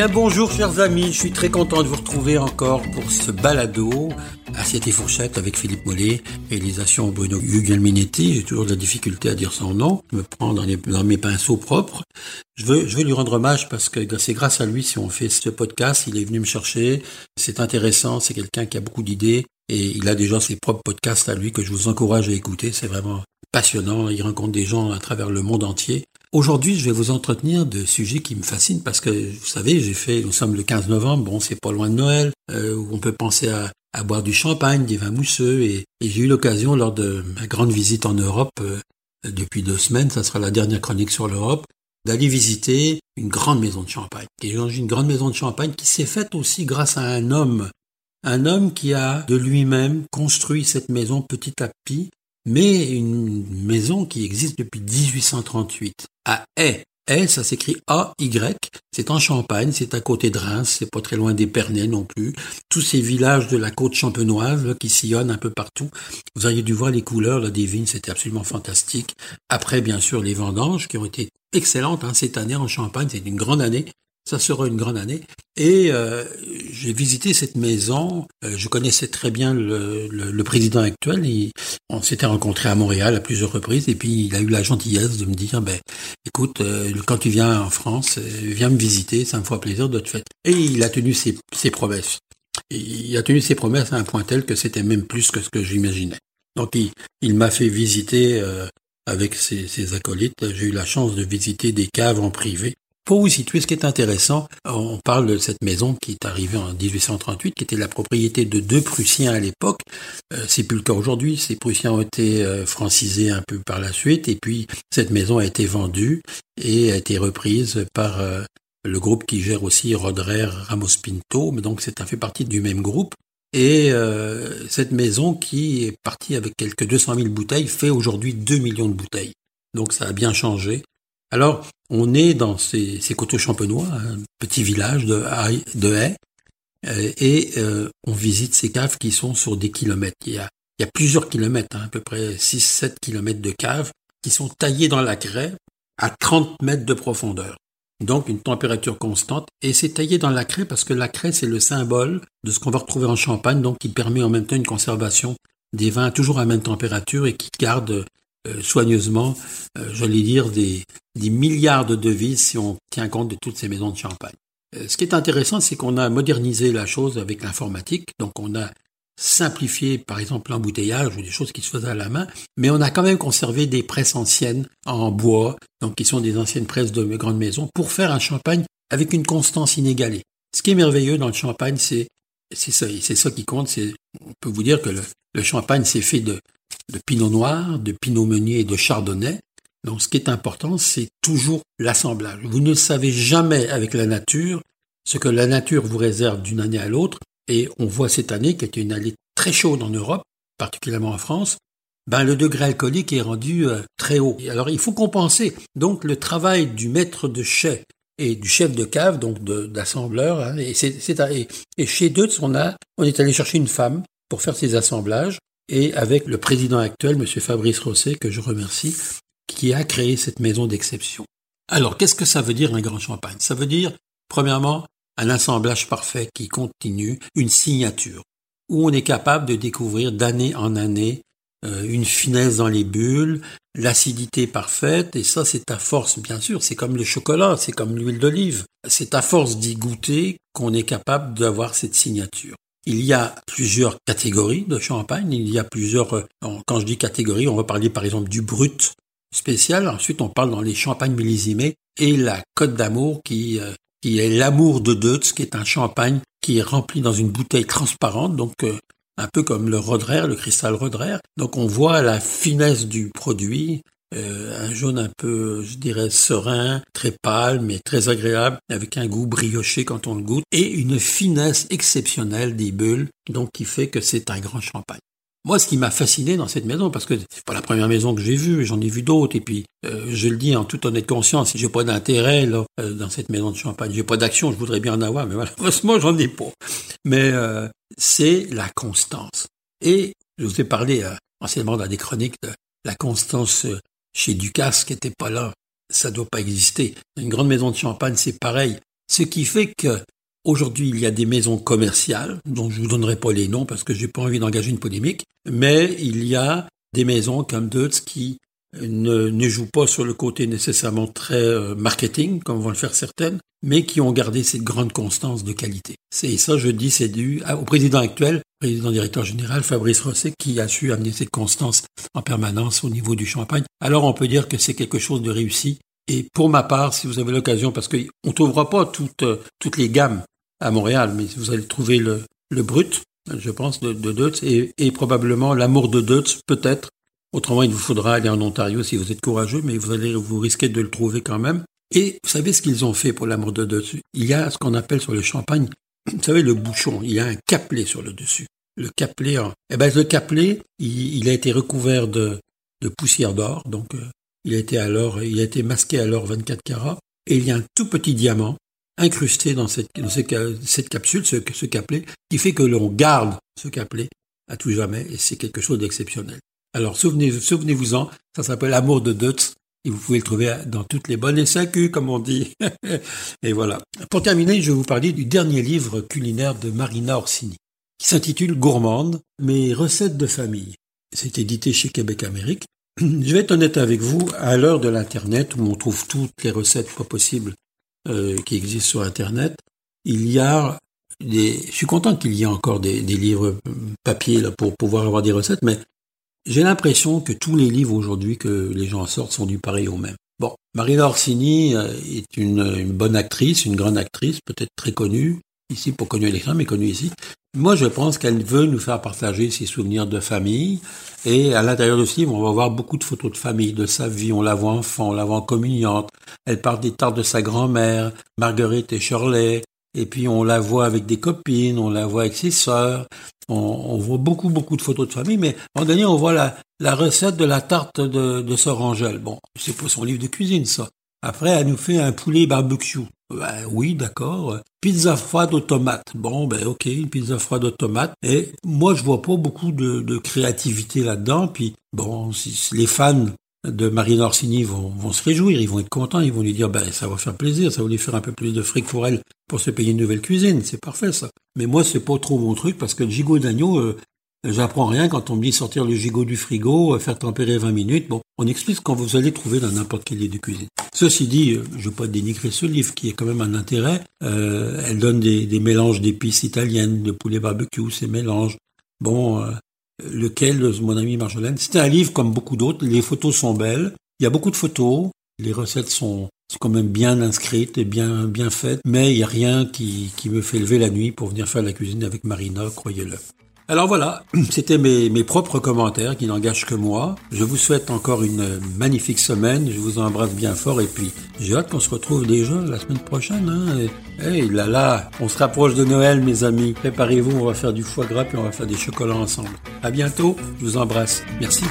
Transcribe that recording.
Bien bonjour chers amis, je suis très content de vous retrouver encore pour ce balado. Assiette et fourchette avec Philippe Mollet, réalisation Bruno Guglielminetti, j'ai toujours de la difficulté à dire son nom, je me prends dans, dans mes pinceaux propres. Je veux, je veux lui rendre hommage parce que c'est grâce à lui si on fait ce podcast, il est venu me chercher, c'est intéressant, c'est quelqu'un qui a beaucoup d'idées et il a déjà ses propres podcasts à lui que je vous encourage à écouter, c'est vraiment passionnant, il rencontre des gens à travers le monde entier Aujourd'hui, je vais vous entretenir de sujets qui me fascinent parce que, vous savez, j'ai fait, nous sommes le 15 novembre, bon, c'est pas loin de Noël, euh, où on peut penser à, boire du champagne, des vins mousseux, et, j'ai eu l'occasion lors de ma grande visite en Europe, euh, depuis deux semaines, ça sera la dernière chronique sur l'Europe, d'aller visiter une grande maison de champagne. Et une grande maison de champagne qui s'est faite aussi grâce à un homme, un homme qui a de lui-même construit cette maison petit à petit mais une maison qui existe depuis 1838 à Haye. Haye, ça s'écrit A-Y, c'est en Champagne, c'est à côté de Reims, c'est pas très loin d'Épernay non plus. Tous ces villages de la côte champenoise qui sillonnent un peu partout. Vous auriez dû voir les couleurs là, des vignes, c'était absolument fantastique. Après, bien sûr, les vendanges qui ont été excellentes hein, cette année en Champagne, c'est une grande année. Ça sera une grande année. Et euh, j'ai visité cette maison. Euh, je connaissais très bien le, le, président actuel. on s'était rencontrés à Montréal à plusieurs reprises. Et puis il a eu la gentillesse de me dire, ben, écoute, euh, quand tu viens en France, viens me visiter. Ça me fera plaisir de te faire. Et il a tenu ses, ses promesses. Il a tenu ses promesses à un point tel que c'était même plus que ce que j'imaginais. Donc il, il m'a fait visiter avec ses, ses acolytes. J'ai eu la chance de visiter des caves en privé pour vous situer, ce qui est intéressant, on parle de cette maison qui est arrivée en 1838, qui était la propriété de deux Prussiens à l'époque. Euh, c'est plus le cas aujourd'hui. Ces Prussiens ont été euh, francisés un peu par la suite, et puis cette maison a été vendue et a été reprise par euh, le groupe qui gère aussi Rodrer Ramos Pinto, donc c'est un fait partie du même groupe. Et cette maison qui est partie avec quelques 200 000 bouteilles fait aujourd'hui 2 millions de bouteilles. Donc ça a bien changé. Alors, on est dans ces, ces coteaux champenois, un petit village de, de haies, euh, et euh, on visite ces caves qui sont sur des kilomètres. Il y a, plusieurs kilomètres, hein, à peu près 6-7 kilomètres de caves qui sont taillées dans la craie à 30 mètres de profondeur. Donc une température constante. Et c'est taillé dans la craie parce que la craie, c'est le symbole de ce qu'on va retrouver en Champagne, donc qui permet en même temps une conservation des vins toujours à même température et qui garde soigneusement, euh, j'allais dire, des, des milliards de devises si on tient compte de toutes ces maisons de champagne. Euh, ce qui est intéressant, c'est qu'on a modernisé la chose avec l'informatique, donc on a simplifié, par exemple, l'embouteillage ou des choses qui se faisaient à la main, mais on a quand même conservé des presses anciennes en bois, donc qui sont des anciennes presses de grandes maisons, pour faire un champagne avec une constance inégalée. Ce qui est merveilleux dans le champagne, c'est c'est ça, c'est ça qui compte. C'est, on peut vous dire que le, le champagne, c'est fait de de pinot noir, de pinot meunier et de chardonnay. Donc ce qui est important, c'est toujours l'assemblage. Vous ne savez jamais avec la nature ce que la nature vous réserve d'une année à l'autre. Et on voit cette année, qui était une année très chaude en Europe, particulièrement en France, ben, le degré alcoolique est rendu euh, très haut. alors il faut compenser. Donc le travail du maître de chai et du chef de cave, donc d'assembleur, hein, et, chez Deutz, on, on est allé chercher une femme pour faire ces assemblages et avec le président actuel, M. Fabrice Rosset, que je remercie, qui a créé cette maison d'exception. Alors, qu'est-ce que ça veut dire un grand champagne? Ça veut dire, premièrement, un assemblage parfait qui continue, une signature, où on est capable de découvrir d'année en année euh, une finesse dans les bulles, l'acidité parfaite, et ça c'est à force, bien sûr, c'est comme le chocolat, c'est comme l'huile d'olive, c'est à force d'y goûter qu'on est capable d'avoir cette signature. Il y a plusieurs catégories de champagne. Il y a plusieurs, euh, quand je dis catégories, on va parler par exemple du brut spécial. Ensuite, on parle dans les champagnes millésimés et la Côte d'Amour qui, euh, qui est l'amour de Deutz, qui est un champagne qui est rempli dans une bouteille transparente, donc euh, un peu comme le Rodrer, le cristal Rodrer. Donc on voit la finesse du produit, euh, un jaune un peu, je dirais, serein, très pâle, mais très agréable, avec un goût brioché quand on le goûte, et une finesse exceptionnelle des bulles, donc qui fait que c'est un grand champagne. Moi, ce qui m'a fasciné dans cette maison, parce que c'est pas la première maison que j'ai vue, j'en ai vu d'autres, et puis euh, je le dis en toute honnête conscience, j'ai pas d'intérêt là euh, dans cette maison de champagne, j'ai pas d'action, je voudrais bien en avoir, mais malheureusement j'en ai pas. Mais c'est la constance. Et je vous ai parlé anciennement dans des chroniques de la constance chez Ducasse qui n'était pas là. Ça doit pas exister. Une grande maison de champagne, c'est pareil. Ce qui fait que aujourd'hui il y a des maisons commerciales dont je vous donnerai pas les noms parce que j'ai pas envie d'engager une polémique, mais il y a des maisons comme Deutz qui ne, ne jouent pas sur le côté nécessairement très euh, marketing, comme vont le faire certaines, mais qui ont gardé cette grande constance de qualité. C'est ça, je dis, c'est dû au président actuel, président directeur général Fabrice Rosset, qui a su amener cette constance en permanence au niveau du champagne. Alors on peut dire que c'est quelque chose de réussi. Et pour ma part, si vous avez l'occasion, parce qu'on ne trouvera pas toutes, toutes les gammes à Montréal, mais vous allez trouver le, le brut, je pense, de, de Deutz, et, et probablement l'amour de Deutz, peut-être, Autrement, il vous faudra aller en Ontario si vous êtes courageux, mais vous allez vous risquer de le trouver quand même. Et vous savez ce qu'ils ont fait pour l'amour de dessus? Il y a ce qu'on appelle sur le champagne, vous savez, le bouchon, il y a un capelet sur le dessus. Le capelet, eh ben, le capelet, il, a été recouvert de, poussière d'or, donc euh, il a été alors, il a été masqué à l'or 24 carats, et il y a un tout petit diamant incrusté dans cette, dans cette, capsule, ce, ce capelet, qui fait que l'on garde ce capelet à tout jamais, et c'est quelque chose d'exceptionnel. Alors souvenez, souvenez-vous-en, ça s'appelle Amour de Deutz et vous pouvez le trouver dans toutes les bonnes SAQ, comme on dit. et voilà. Pour terminer, je vais vous parler du dernier livre culinaire de Marina Orsini, qui s'intitule Gourmande, mes recettes de famille. C'est édité chez Québec Amérique. Je vais être honnête avec vous, à l'heure de l'Internet, où on trouve toutes les recettes pas possibles euh, qui existent sur Internet, il y a des... Je suis content qu'il y ait encore des, des livres papier là, pour pouvoir avoir des recettes, mais j'ai l'impression que tous les livres aujourd'hui que les gens sortent sont du pareil au même. Bon, Marina Orsini euh, est une, bonne actrice, une grande actrice, peut-être très connue, ici pour connue à mais connue ici. Moi, je pense qu'elle veut nous faire partager ses souvenirs de famille. Et à l'intérieur de ce livre, on va voir beaucoup de photos de famille, de sa vie. On la voit enfant, on la voit communiante. Elle parle des tartes de sa grand-mère, Marguerite et Shirley. Et puis on la voit avec des copines, on la voit avec ses sœurs, on, voit beaucoup, beaucoup de photos de famille, mais en dernier, on voit la, la recette de la tarte de, de Sœur Angèle. Bon, c'est pour son livre de cuisine, ça. Après, elle nous fait un poulet barbecue. Ben, oui, d'accord. Pizza froide aux tomates. Bon, ben ok, une pizza froide aux tomates. Et moi, je vois pas beaucoup de, de créativité là-dedans. Puis, bon, si les fans de Marine Orsini vont, vont, se réjouir, ils vont être contents, ils vont lui dire ben ça va faire plaisir, ça va lui faire un peu plus de fric pour elle pour se payer une nouvelle cuisine, c'est parfait ça. Mais moi c'est pas trop mon truc parce que le gigot d'agneau, euh, j'apprends rien quand on me dit sortir le gigot du frigo, euh, faire tempérer 20 minutes. Bon, on explique quand vous allez trouver dans n'importe quel livre de cuisine. Ceci dit, euh, je veux pas dénigrer ce livre qui est quand même un intérêt. elle donne des, des mélanges d'épices italiennes, de poulet barbecue, ces mélanges. Bon, lequel, mon ami Marjolaine, c'était un livre comme beaucoup d'autres. Les photos sont belles. Il y a beaucoup de photos. Les recettes sont, quand même bien inscrites et bien, bien faites. Mais il n'y a rien qui, qui me fait lever la nuit pour venir faire la cuisine avec Marina, croyez-le. Alors voilà, c'était mes, mes, propres commentaires qui n'engagent que moi. Je vous souhaite encore une magnifique semaine. Je vous embrasse bien fort et puis j'ai hâte qu'on se retrouve déjà la semaine prochaine. Hein. Hey là là, on se rapproche de Noël mes amis. Préparez-vous, on va faire du foie gras puis on va faire des chocolats ensemble. À bientôt, je vous embrasse. Merci.